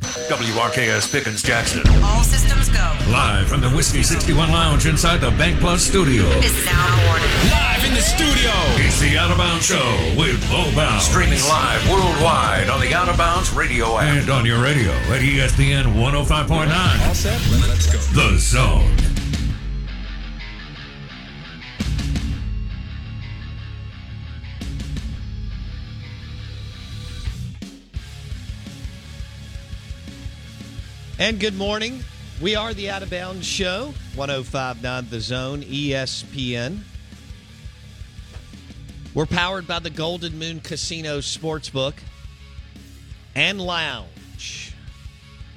WRKS Pickens Jackson. All systems go. Live from the Whiskey 61 Lounge inside the BankPlus studio. Is now warning. Live in the studio. It's the Out of Bounds Show with Bo Bounds. Streaming live worldwide on the Out of Bounds radio app. And on your radio at ESPN 105.9. All set? Let's go. The Zone. And good morning. We are the Out of Bounds Show, 1059 The Zone, ESPN. We're powered by the Golden Moon Casino Sportsbook and Lounge.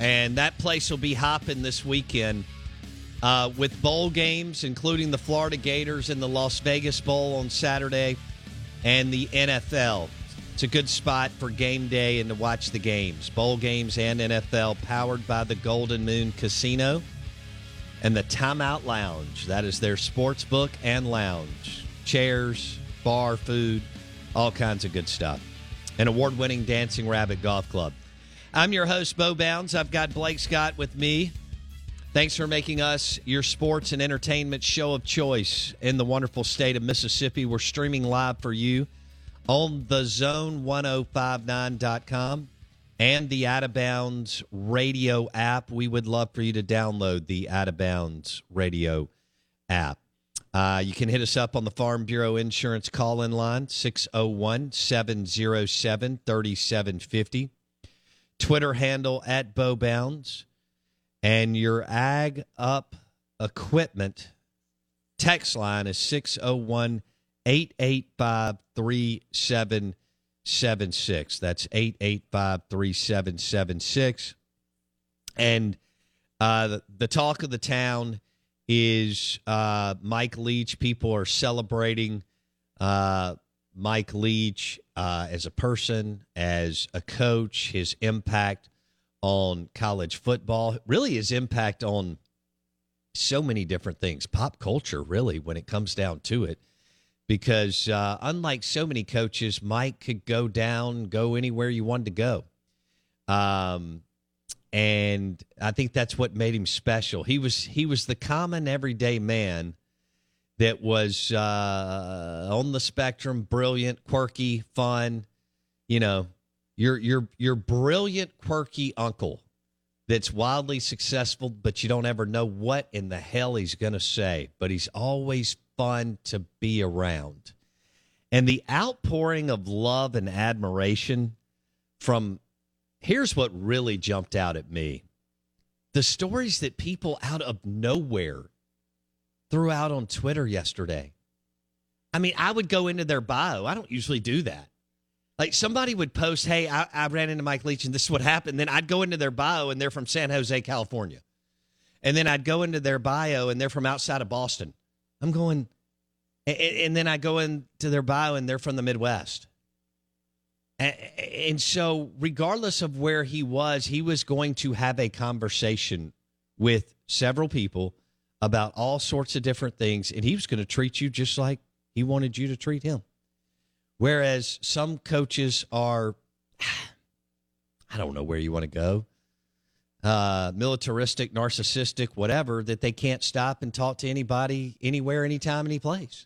And that place will be hopping this weekend uh, with bowl games, including the Florida Gators and the Las Vegas Bowl on Saturday and the NFL. It's a good spot for game day and to watch the games. Bowl games and NFL powered by the Golden Moon Casino and the Timeout Lounge. That is their sports book and lounge. Chairs, bar, food, all kinds of good stuff. An award winning Dancing Rabbit Golf Club. I'm your host, Bo Bounds. I've got Blake Scott with me. Thanks for making us your sports and entertainment show of choice in the wonderful state of Mississippi. We're streaming live for you on the zone1059.com and the Out of Bounds radio app. We would love for you to download the Out of Bounds radio app. Uh, you can hit us up on the Farm Bureau Insurance call in line, 601 707 3750. Twitter handle at Bo Bounds. And your Ag Up Equipment text line is 601 885 3776. That's 885 3776. And uh, the, the talk of the town is uh, Mike Leach. People are celebrating uh, Mike Leach uh, as a person, as a coach, his impact on college football, really his impact on so many different things, pop culture, really, when it comes down to it. Because uh, unlike so many coaches, Mike could go down, go anywhere you wanted to go. Um, and I think that's what made him special. He was he was the common everyday man that was uh, on the spectrum, brilliant, quirky, fun. You know, your your your brilliant, quirky uncle that's wildly successful, but you don't ever know what in the hell he's going to say. But he's always fun to be around, and the outpouring of love and admiration from here's what really jumped out at me the stories that people out of nowhere threw out on Twitter yesterday. I mean, I would go into their bio. I don't usually do that. Like somebody would post, Hey, I, I ran into Mike Leach and this is what happened. Then I'd go into their bio and they're from San Jose, California. And then I'd go into their bio and they're from outside of Boston. I'm going, and, and then I go into their bio and they're from the Midwest. And so, regardless of where he was, he was going to have a conversation with several people about all sorts of different things, and he was going to treat you just like he wanted you to treat him. Whereas some coaches are, I don't know where you want to go, uh, militaristic, narcissistic, whatever, that they can't stop and talk to anybody, anywhere, anytime, any place.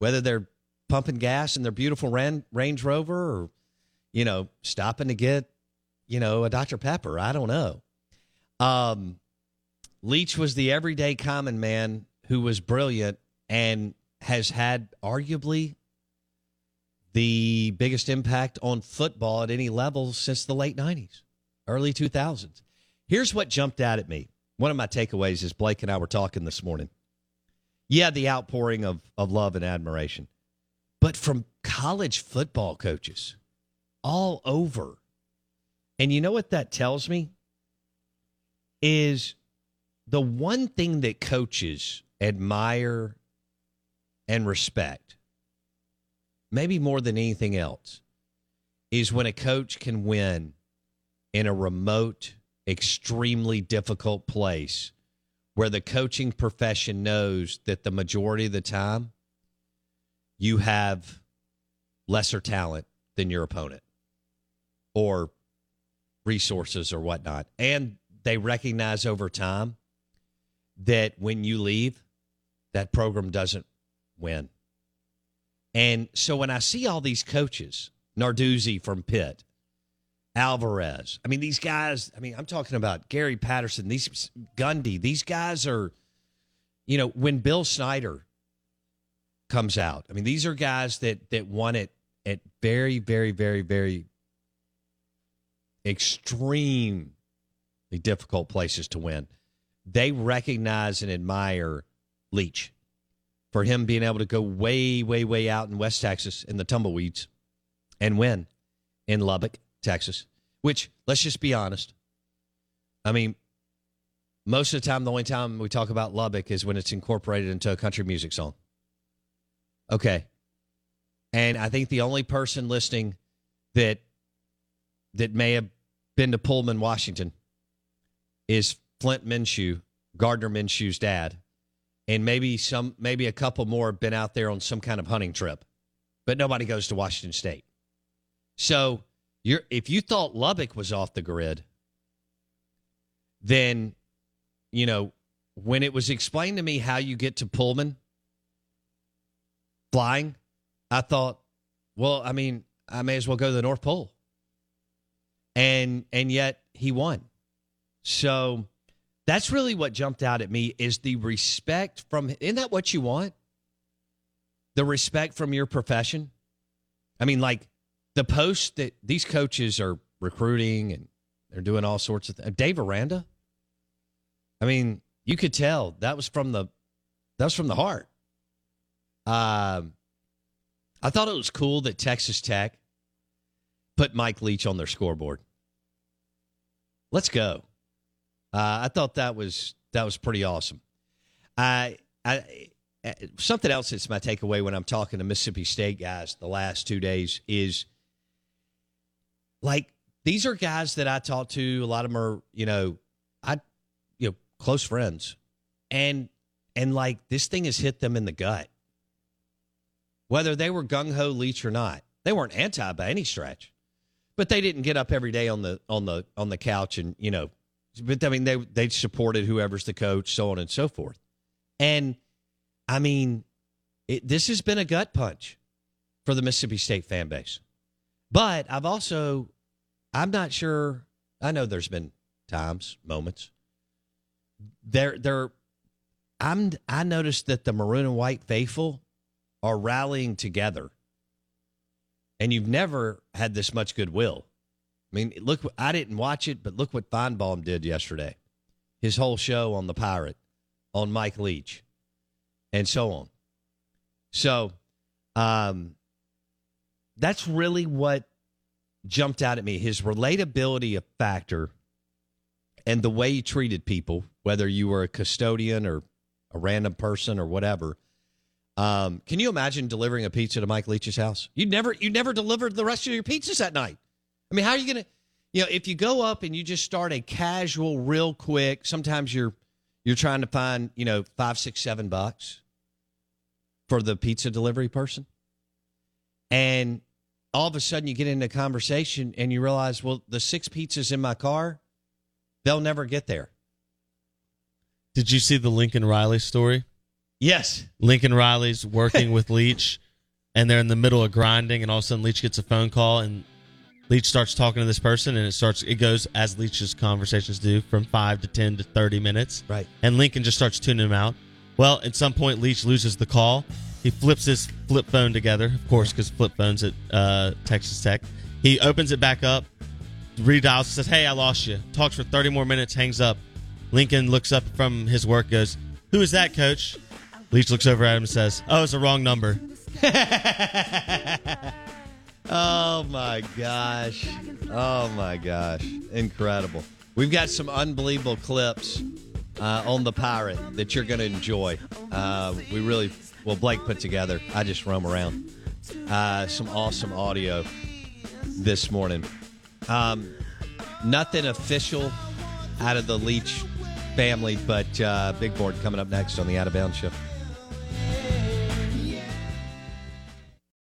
Whether they're pumping gas in their beautiful Ran- Range Rover or you know, stopping to get, you know, a Dr. Pepper. I don't know. Um, Leach was the everyday common man who was brilliant and has had arguably the biggest impact on football at any level since the late 90s, early 2000s. Here's what jumped out at me. One of my takeaways is Blake and I were talking this morning. Yeah, the outpouring of, of love and admiration, but from college football coaches all over. And you know what that tells me? Is the one thing that coaches admire and respect, maybe more than anything else, is when a coach can win in a remote, extremely difficult place where the coaching profession knows that the majority of the time you have lesser talent than your opponent or resources or whatnot. And they recognize over time that when you leave, that program doesn't win. And so when I see all these coaches, Narduzzi from Pitt, Alvarez, I mean, these guys, I mean, I'm talking about Gary Patterson, these Gundy, these guys are, you know, when Bill Snyder comes out, I mean, these are guys that that won it at very, very, very, very extremely difficult places to win. They recognize and admire Leach for him being able to go way, way, way out in West Texas in the tumbleweeds and win in Lubbock, Texas, which, let's just be honest. I mean, most of the time, the only time we talk about Lubbock is when it's incorporated into a country music song. Okay. And I think the only person listening that that may have been to Pullman, Washington, is Flint Minshew, Gardner Minshew's dad, and maybe some, maybe a couple more have been out there on some kind of hunting trip, but nobody goes to Washington State. So you're if you thought Lubbock was off the grid, then you know when it was explained to me how you get to Pullman flying, I thought, well, I mean, I may as well go to the North Pole. And and yet he won. So that's really what jumped out at me is the respect from isn't that what you want? The respect from your profession. I mean, like the post that these coaches are recruiting and they're doing all sorts of things. Dave Aranda. I mean, you could tell that was from the that was from the heart. Um, I thought it was cool that Texas Tech put Mike Leach on their scoreboard. Let's go. Uh, I thought that was that was pretty awesome. I, I something else that's my takeaway when I'm talking to Mississippi State guys the last two days is like these are guys that I talk to. A lot of them are you know I you know close friends, and and like this thing has hit them in the gut whether they were gung ho Leach or not. They weren't anti by any stretch, but they didn't get up every day on the on the on the couch and you know. But I mean, they they supported whoever's the coach, so on and so forth. And I mean, it, this has been a gut punch for the Mississippi State fan base. But I've also, I'm not sure. I know there's been times, moments. There, there. I'm. I noticed that the maroon and white faithful are rallying together. And you've never had this much goodwill. I mean, look, I didn't watch it, but look what Finebaum did yesterday. His whole show on the Pirate, on Mike Leach, and so on. So, um, that's really what jumped out at me. His relatability factor and the way he treated people, whether you were a custodian or a random person or whatever, um, can you imagine delivering a pizza to Mike Leach's house? You never, you never delivered the rest of your pizzas that night. I mean, how are you to, you know, if you go up and you just start a casual, real quick, sometimes you're, you're trying to find, you know, five, six, seven bucks for the pizza delivery person. And all of a sudden you get into a conversation and you realize, well, the six pizzas in my car, they'll never get there. Did you see the Lincoln Riley story? Yes. Lincoln Riley's working with Leach, and they're in the middle of grinding, and all of a sudden Leach gets a phone call, and Leach starts talking to this person, and it starts. It goes as Leach's conversations do, from five to ten to thirty minutes. Right. And Lincoln just starts tuning him out. Well, at some point, Leach loses the call. He flips his flip phone together, of course, because flip phones at uh, Texas Tech. He opens it back up, redials, says, "Hey, I lost you." Talks for thirty more minutes, hangs up. Lincoln looks up from his work, goes, "Who is that, Coach?" Leach looks over at him and says, "Oh, it's the wrong number." Oh my gosh. Oh my gosh. Incredible. We've got some unbelievable clips uh, on the pirate that you're going to enjoy. Uh, we really, well, Blake put together. I just roam around. Uh, some awesome audio this morning. Um, nothing official out of the Leach family, but uh, big board coming up next on the Out of Bounds Show.